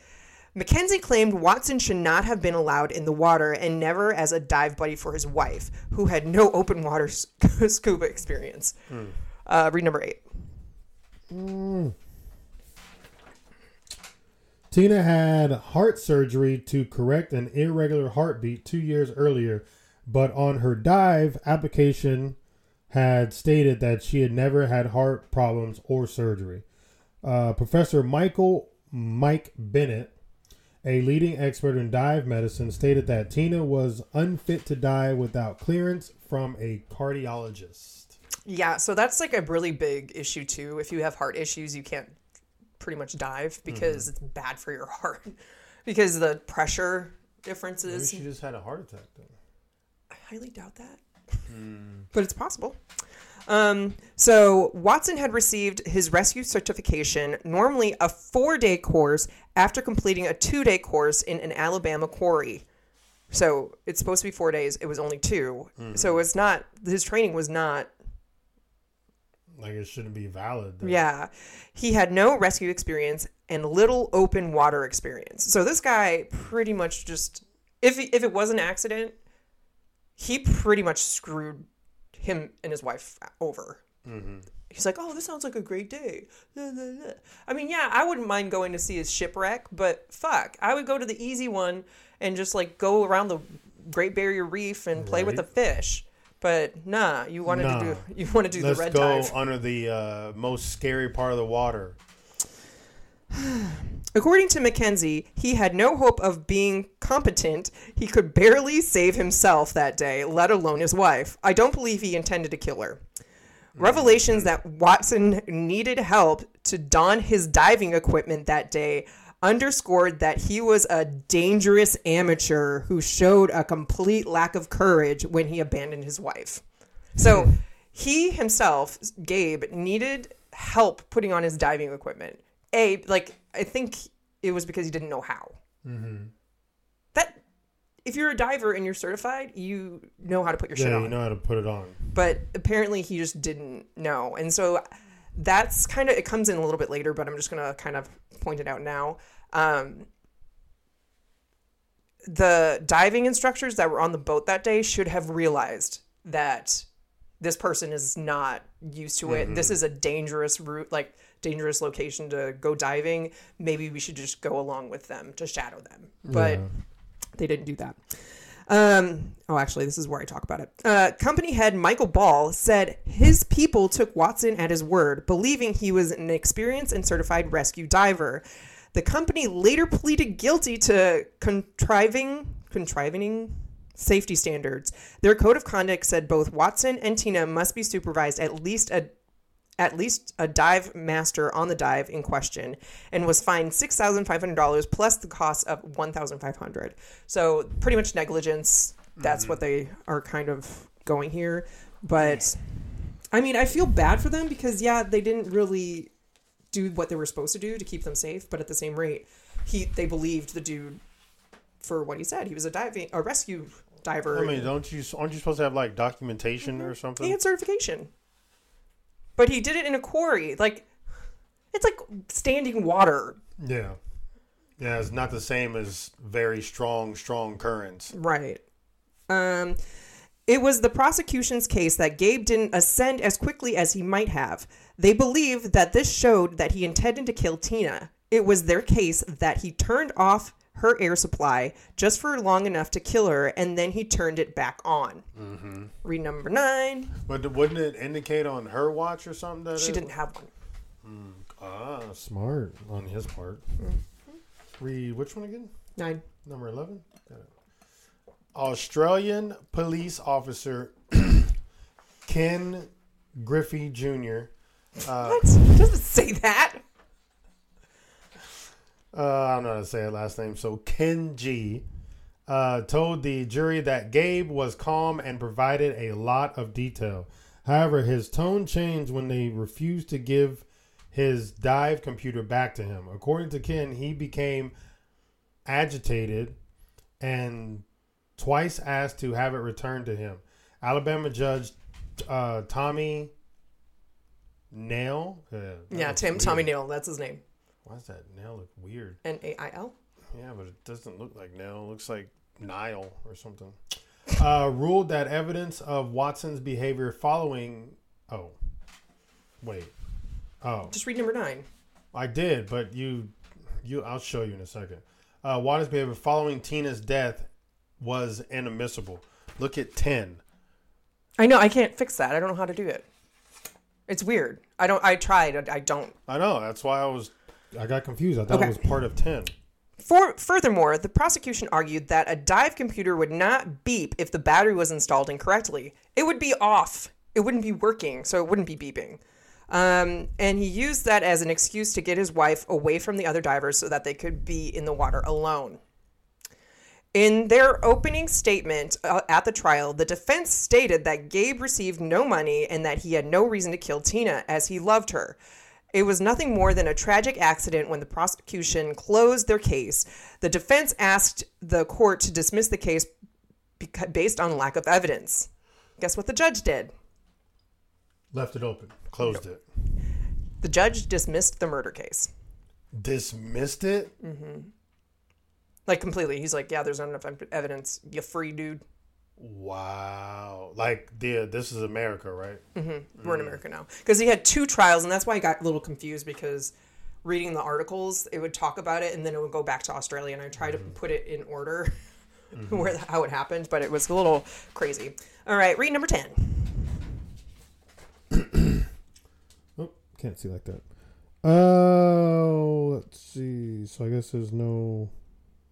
Mackenzie claimed Watson should not have been allowed in the water and never as a dive buddy for his wife, who had no open water scuba experience. Hmm. Uh, read number eight. Tina had heart surgery to correct an irregular heartbeat two years earlier, but on her dive application had stated that she had never had heart problems or surgery. Uh, Professor Michael Mike Bennett, a leading expert in dive medicine, stated that Tina was unfit to dive without clearance from a cardiologist. Yeah, so that's like a really big issue too. If you have heart issues, you can't pretty much dive because mm-hmm. it's bad for your heart because the pressure differences. Maybe she just had a heart attack then. I highly doubt that, hmm. but it's possible. Um, so Watson had received his rescue certification, normally a four-day course, after completing a two-day course in an Alabama quarry. So it's supposed to be four days. It was only 2 So hmm. it's not, his training was not Like it shouldn't be valid. then. Yeah. He had no rescue experience and little open water experience. So this guy pretty much just if if it was an accident, he pretty much screwed him and his wife over. Mm-hmm. He's like, "Oh, this sounds like a great day." La, la, la. I mean, yeah, I wouldn't mind going to see his shipwreck, but fuck, I would go to the easy one and just like go around the Great Barrier Reef and play with the fish. But nah, you wanted Nah. to do you want to do Let's the red go dive. under the uh, most scary part of the water. According to Mackenzie, he had no hope of being competent. He could barely save himself that day, let alone his wife. I don't believe he intended to kill her. Revelations that Watson needed help to don his diving equipment that day underscored that he was a dangerous amateur who showed a complete lack of courage when he abandoned his wife. So he himself, Gabe, needed help putting on his diving equipment. A, like, I think it was because he didn't know how. Mm-hmm. That, if you're a diver and you're certified, you know how to put your shit Yeah, on you know how to put it on. but apparently he just didn't know. And so that's kind of it comes in a little bit later, but I'm just gonna kind of point it out now. Um, the diving instructors that were on the boat that day should have realized that this person is not used to it. This is a dangerous route, like dangerous location to go diving. Maybe we should just go along with them to shadow them. But Yeah. they didn't do that. Um, oh, actually, this is where I talk about it. Uh, company head Michael Ball said his people took Watson at his word, believing he was an experienced and certified rescue diver. The company later pleaded guilty to contriving, contriving safety standards. Their code of conduct said both Watson and Tina must be supervised at least a at least a dive master on the dive in question and was fined $6,500 plus the cost of 1,500. So pretty much negligence. That's mm-hmm. what they are kind of going here. But I mean, I feel bad for them because yeah, they didn't really do what they were supposed to do to keep them safe, but at the same rate, he they believed the dude for what he said. He was a diving a rescue diver. I mean, don't you? Aren't you supposed to have like documentation mm-hmm. or something? he had certification. But he did it in a quarry. Like it's like standing water. Yeah. Yeah, it's not the same as very strong, strong currents. Right. Um it was the prosecution's case that Gabe didn't ascend as quickly as he might have. They believed that this showed that he intended to kill Tina. It was their case that he turned off her air supply just for long enough to kill her, and then he turned it back on. Mm-hmm. Read number nine. But wouldn't it indicate on her watch or something that She it- didn't have one. Ah, smart on his part. Read which one again? Nine. Number 11? Australian police officer Ken Griffey Jr. What? It doesn't say that. Uh, I don't know how to say it last name. So Ken G. Uh, told the jury that Gabe was calm and provided a lot of detail. However, his tone changed when they refused to give his dive computer back to him. According to Ken, he became agitated and twice asked to have it returned to him. Alabama judge uh, Tommy Nail. Uh, Yeah, Tim. Tommy Neal. That's his name. Why does that nail look weird? N A I L. Yeah, but it doesn't look like nail. It looks like Nile or something. Uh, ruled that evidence of Watson's behavior following. Oh, wait. Oh, Just read number nine. I did, but you, you. I'll show you in a second. Uh, Watson's behavior following Tina's death was inadmissible. Look at ten. I know I can't fix that. I don't know how to do it. It's weird. I don't. I tried. I don't. I know. That's why I was. I got confused. I thought Okay. it was part of ten. For, furthermore, the prosecution argued that a dive computer would not beep if the battery was installed incorrectly. It would be off. It wouldn't be working, so it wouldn't be beeping. Um, and he used that as an excuse to get his wife away from the other divers so that they could be in the water alone. In their opening statement uh, at the trial, the defense stated that Gabe received no money and that he had no reason to kill Tina as he loved her. It was nothing more than a tragic accident when the prosecution closed their case. The defense asked the court to dismiss the case based on lack of evidence. Guess what the judge did? Left it open. Closed it. The judge dismissed the murder case. Dismissed it? Mm-hmm. Like completely. He's like, yeah, there's not enough evidence. You free dude. Wow. Like the this is America, right? We're in America now. Because he had two trials, and that's why I got a little confused because reading the articles, it would talk about it and then it would go back to Australia, and I tried to put it in order where how it happened, but it was a little crazy. All right, read number 10. Oh, can't see like that. Oh, let's see. So I guess there's no.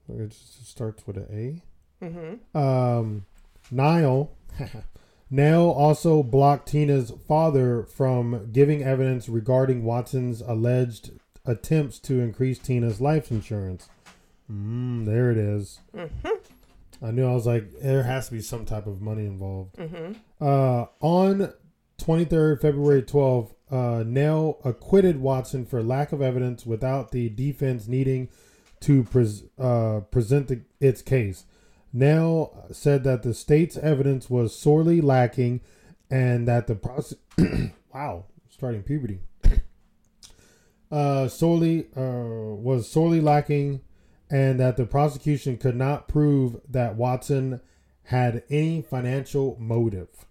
It just starts with an A. Mm-hmm. Um, Niall. Nell also blocked Tina's father from giving evidence regarding Watson's alleged attempts to increase Tina's life insurance. Mm, there it is. I knew I was like, there has to be some type of money involved. Uh, on 23rd, February 12th, uh, Nell acquitted Watson for lack of evidence without the defense needing to pres- uh, present the, its case. Nell said that the state's evidence was sorely lacking and that the process. wow, starting puberty. Uh, sorely uh, was sorely lacking, and that the prosecution could not prove that Watson had any financial motive.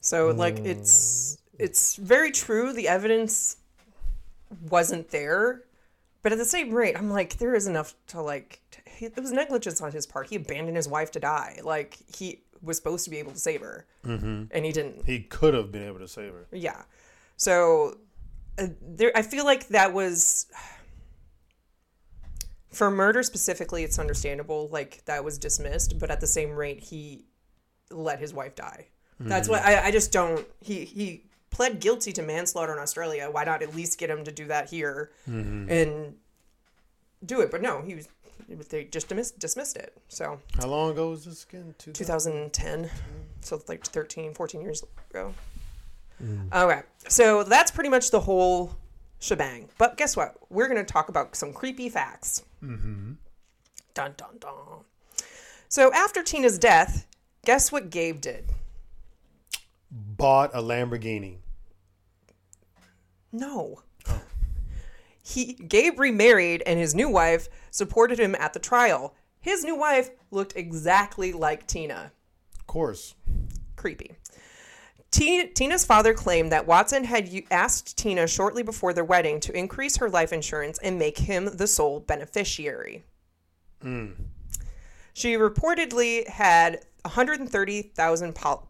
So like it's it's very true the evidence wasn't there, but at the same rate, I'm like there is enough to like t- it was negligence on his part. He abandoned his wife to die. Like he was supposed to be able to save her, mm-hmm. and he didn't. He could have been able to save her. Yeah. So uh, there I feel like that was for murder specifically it's understandable like that was dismissed, but at the same rate he let his wife die. That's what I, I just don't he he pled guilty to manslaughter in Australia. Why not at least get him to do that here and do it? But no, he was they just dismissed, dismissed it. So How long ago was this again? 2000? 2010 so like 13 14 years ago okay so that's pretty much the whole shebang but guess what we're going to talk about some creepy facts mm-hmm. dun dun dun so after tina's death guess what gabe did Bought a Lamborghini. no oh. he gabe remarried and his new wife supported him at the trial his new wife looked exactly like tina Of course. creepy. Tina, Tina's father claimed that Watson had asked Tina shortly before their wedding to increase her life insurance and make him the sole beneficiary. Hmm. She reportedly had 130,000 pol-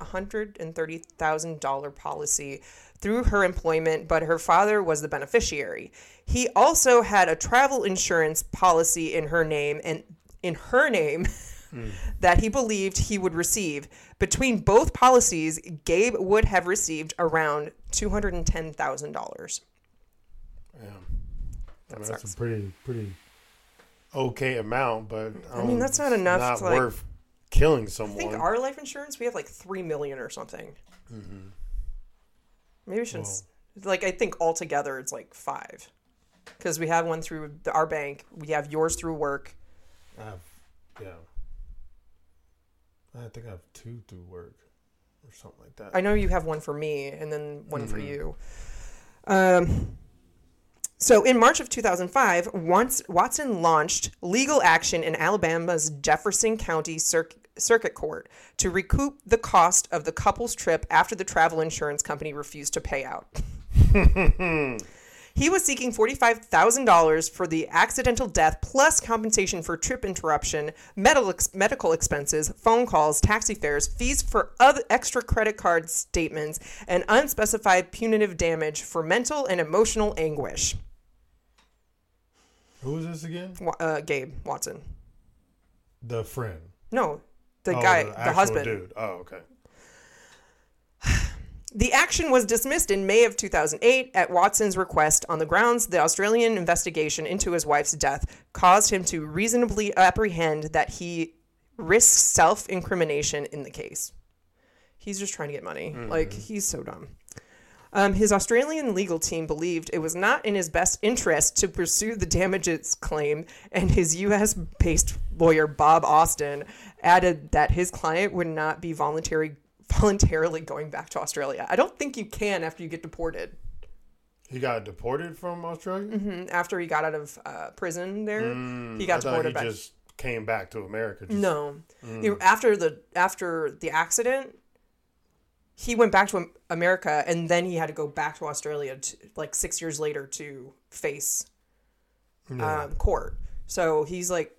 $130,000 policy through her employment, but her father was the beneficiary. He also had a travel insurance policy in her name and in her name that he believed he would receive. Between both policies, Gabe would have received around $210,000. Yeah. I mean, that's a pretty pretty okay amount, but I, mean, um, that's not enough Not to, like- worth someone. I think our life insurance, we have like 3 million or something. Maybe we should, like, I think altogether it's like five. Because we have one through the, our bank, we have yours through work. I have, yeah. I think I have two through work or something like that. I know you have one for me and then one for you. Um, so in March of 2005, Watson launched legal action in Alabama's Jefferson County Circ- Circuit Court to recoup the cost of the couple's trip after the travel insurance company refused to pay out. He was seeking $45,000 for the accidental death plus compensation for trip interruption, medical expenses, phone calls, taxi fares, fees for other extra credit card statements, and unspecified punitive damage for mental and emotional anguish. Who is this again? Uh, Gabe Watson. The friend. No, the Oh, guy, the, actual husband. Dude. Oh, okay. The action was dismissed in May of 2008 at Watson's request on the grounds the Australian investigation into his wife's death caused him to reasonably apprehend that he risks self incrimination in the case. He's just trying to get money. Like, he's so dumb. Um, his Australian legal team believed it was not in his best interest to pursue the damages claim, and his U.S. based lawyer Bob Austin added that his client would not be voluntary, voluntarily going back to Australia. I don't think you can after you get deported. He got deported from Australia. Mhm. After he got out of uh, prison there, he got I deported he back. just came back to America. Just, No, know, after the after the accident, he went back to America, and then he had to go back to Australia, to, like six years later, to face Yeah. um, court. So he's like,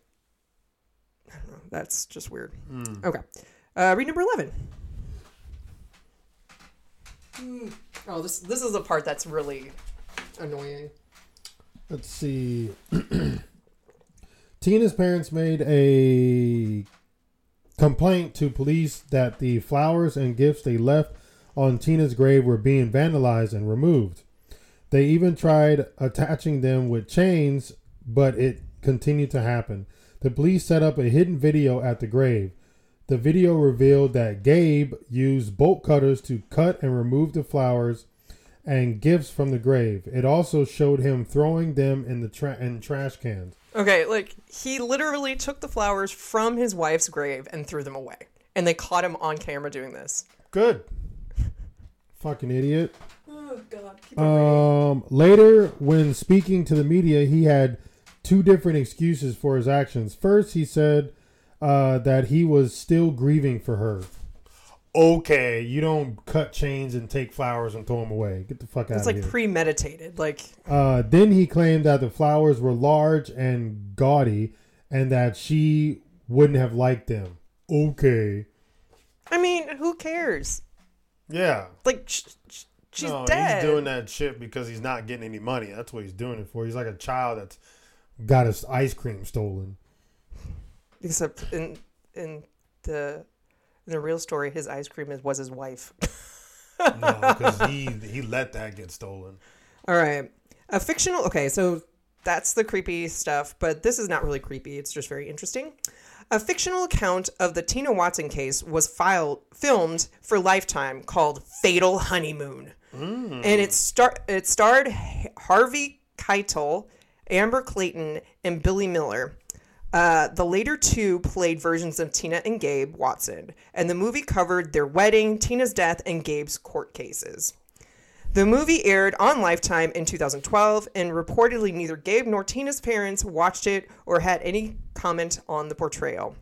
I don't know. That's just weird. Okay, uh, read number eleven. Mm. Oh, this this is the part that's really annoying. Let's see. Tina's parents made a complaint to police that the flowers and gifts they left on Tina's grave were being vandalized and removed. They even tried attaching them with chains, but it continued to happen. The police set up a hidden video at the grave. The video revealed that Gabe used bolt cutters to cut and remove the flowers and gifts from the grave. It also showed him throwing them in the tra- in trash cans. Okay, like he literally took the flowers from his wife's grave and threw them away, and they caught him on camera doing this. Good. Fucking idiot. Oh God! Um, later, when speaking to the media, he had two different excuses for his actions. First, he said uh, that he was still grieving for her. Okay, you don't cut chains and take flowers and throw them away. Get the fuck out it's of like here. premeditated. Like Uh, then he claimed that the flowers were large and gaudy and that she wouldn't have liked them. Okay. I mean, who cares? Yeah. Like sh- sh- she's no, dead. he's doing that shit because he's not getting any money. That's what he's doing it for. He's like a child that's got his ice cream stolen. Except in in the in the real story, his ice cream is, was his wife. No, because he he let that get stolen. All right, a fictional. Okay, so that's the creepy stuff, but this is not really creepy. It's just very interesting. A fictional account of the Tina Watson case was filed filmed for Lifetime called Fatal Honeymoon, mm. and it star it starred Harvey Keitel, Amber Clayton, and Billy Miller. Uh, the later two played versions of Tina and Gabe Watson, and the movie covered their wedding, Tina's death, and Gabe's court cases. The movie aired on Lifetime in 2012, and reportedly neither Gabe nor Tina's parents watched it or had any comment on the portrayal.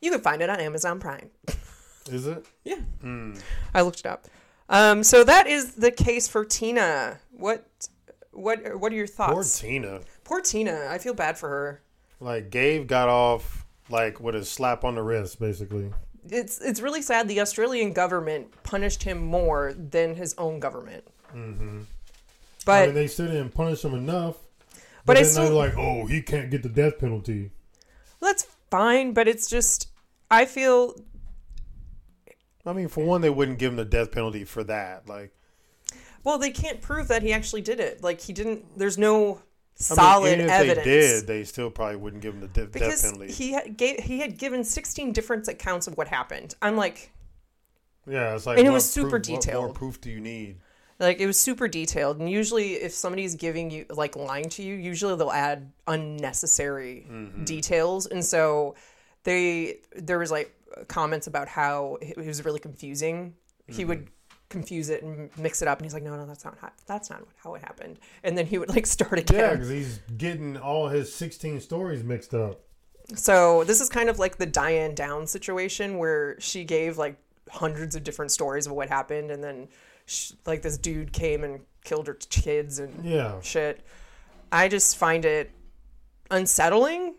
You can find it on Amazon Prime. Is it? Yeah, I looked it up. Um, so that is the case for Tina. What, what, what are your thoughts? Poor? Tina. Poor Tina. I feel bad for her. Like Gabe got off like with a slap on the wrist, basically. It's it's really sad. The Australian government punished him more than his own government. Mm-hmm. But I mean, they still didn't punish him enough. But But, I then still- they're like, oh, he can't get the death penalty. that's fine. But it's just I feel I mean, for one, they wouldn't give him the death penalty for that. Like, well they can't prove that he actually did it. Like he didn't. There's no I solid mean, even if evidence. they did, they still probably wouldn't give him the de- death because penalty. he had, gave, he had given 16 different accounts of what happened. I'm like, yeah, it's like, And it was super proof- What more detailed. proof do you need? like it was super detailed. And usually, if somebody's giving you like lying to you, usually they'll add unnecessary Mm-hmm. details. And so they there was like comments about how it was really confusing. He Mm-hmm. would confuse it and mix it up, and he's like, "No, no, that's not how, that's not how it happened." And then he would like start again. Yeah, because he's getting all his 16 stories mixed up. So this is kind of like the Diane Down situation where she gave like hundreds of different stories of what happened, and then sh like this dude came and killed her kids and Yeah. shit. I just find it unsettling,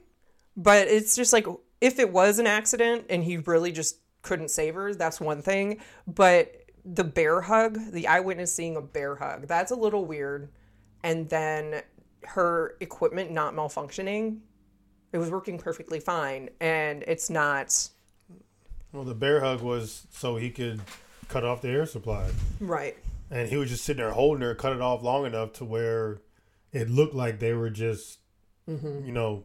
but it's just like if it was an accident and he really just couldn't save her, that's one thing. But the bear hug, the eyewitness seeing a bear hug, that's a little weird. And then her equipment not malfunctioning, it was working perfectly fine, and it's not Well, the bear hug was so he could cut off the air supply. right. And he was just sitting there holding her, cut it off long enough to where it looked like they were just, Mm-hmm. you know,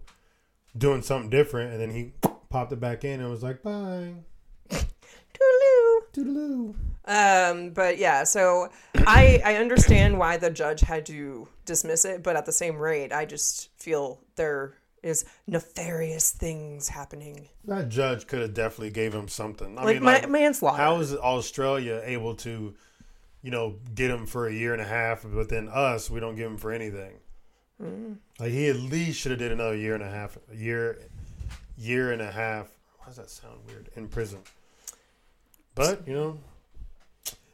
doing something different. And then he popped it back in and was like, bye. Toodaloo. Toodaloo. Um, but yeah, so I I understand why the judge had to dismiss it, but at the same rate, I just feel there is nefarious things happening. That judge could have definitely gave him something. I Like, mean, like, manslaughter. how is Australia able to, you know, get him for a year and a half, but then us, we don't give him for anything? Mm. Like he at least should have did another year and a half, a year, year and a half. Why does that sound weird? In prison. But you know,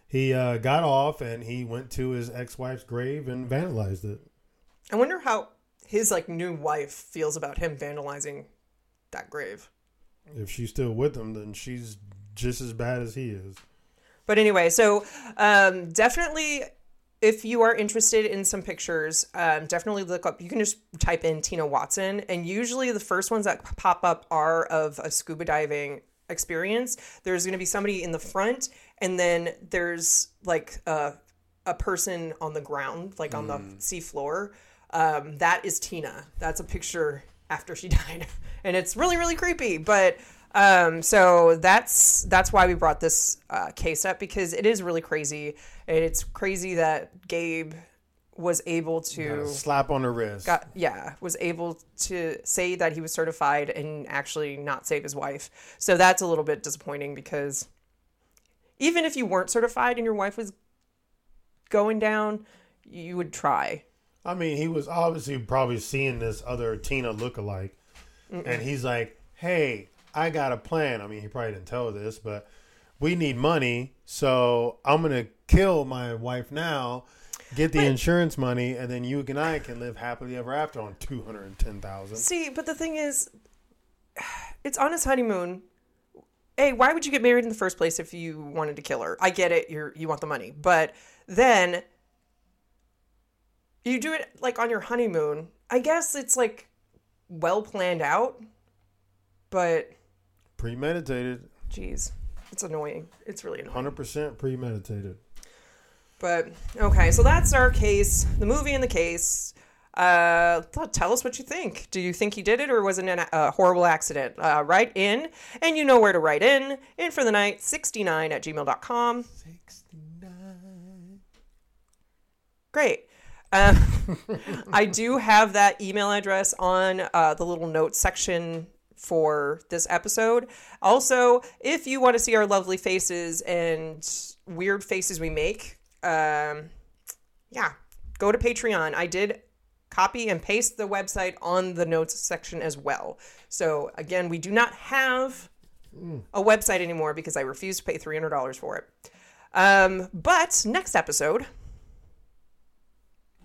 he uh, got off and he went to his ex-wife's grave and vandalized it. I wonder how his like new wife feels about him vandalizing that grave. If she's still with him, then she's just as bad as he is. But anyway, so um, definitely, if you are interested in some pictures, um, definitely look up. You can just type in Tina Watson, and usually the first ones that pop up are of a scuba diving experience. There's going to be somebody in the front, and then there's like a, a person on the ground, like on the sea floor. Um, that is Tina. That's a picture after she died, and it's really really creepy. But um, so that's that's why we brought this uh, case up because it is really crazy. And it's crazy that Gabe was able to slap on the wrist. got yeah was able to say that he was certified and actually not save his wife. So that's a little bit disappointing because even if you weren't certified and your wife was going down, you would try. I mean, he was obviously probably seeing this other Tina lookalike, and he's like, "Hey, I got a plan." I mean, he probably didn't tell this, but we need money, so I'm gonna kill my wife now, get the But- insurance money, and then you and I can live happily ever after on two hundred and ten thousand. See, but the thing is, it's on his honeymoon. Hey, why would you get married in the first place if you wanted to kill her? I get it, you're you want the money, but then you do it like on your honeymoon. I guess it's like well planned out, but Premeditated, Jeez, it's annoying. It's really annoying. hundred percent premeditated. But okay, so that's our case, the movie and the case. Uh, tell us what you think. Do you think he did it, or was it a horrible accident? Uh, write in, and you know where to write in. In for the night, 69 at gmail.com. Great. Um, I do have that email address on uh, the little notes section for this episode. Also, if you want to see our lovely faces and weird faces we make, um, yeah, go to Patreon. I did copy and paste the website on the notes section as well. So, again, we do not have a website anymore because I refuse to pay $300 for it. Um, but next episode,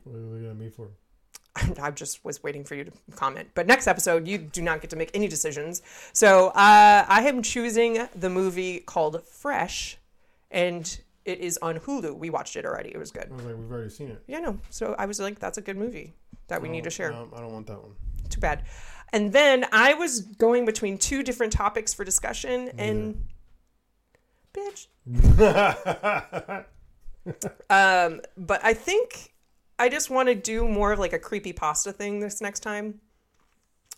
What are we going to me for? I just was waiting for you to comment. But next episode, you do not get to make any decisions. So uh, I am choosing the movie called Fresh, and it is on Hulu. We watched it already. It was good. I was like, we've already seen it. Yeah, no. So I was like, that's a good movie that we need to share. Um, I don't want that one. Too bad. And then I was going between two different topics for discussion, and bitch. Um, but I think I just want to do more of like a creepy pasta thing this next time,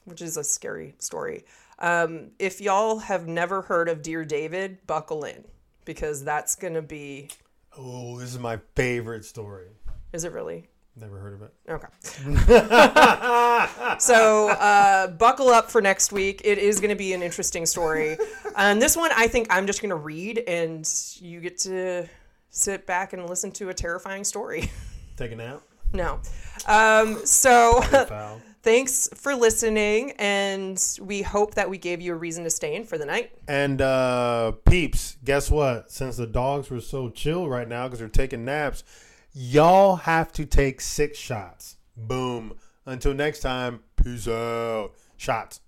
which is a scary story. Um, if y'all have never heard of Dear David, buckle in because that's gonna be. oh, this is my favorite story. Is it really? Never heard of it. Okay. so uh, buckle up for next week. It is going to be an interesting story. And this one, I think I'm just going to read, and you get to sit back and listen to a terrifying story. Take a nap. no. Um, so. Thanks for listening, and we hope that we gave you a reason to stay in for the night. And uh peeps, guess what? Since the dogs were so chill right now because they're taking naps, y'all have to take six shots. Boom. Until next time, peace out. Shots.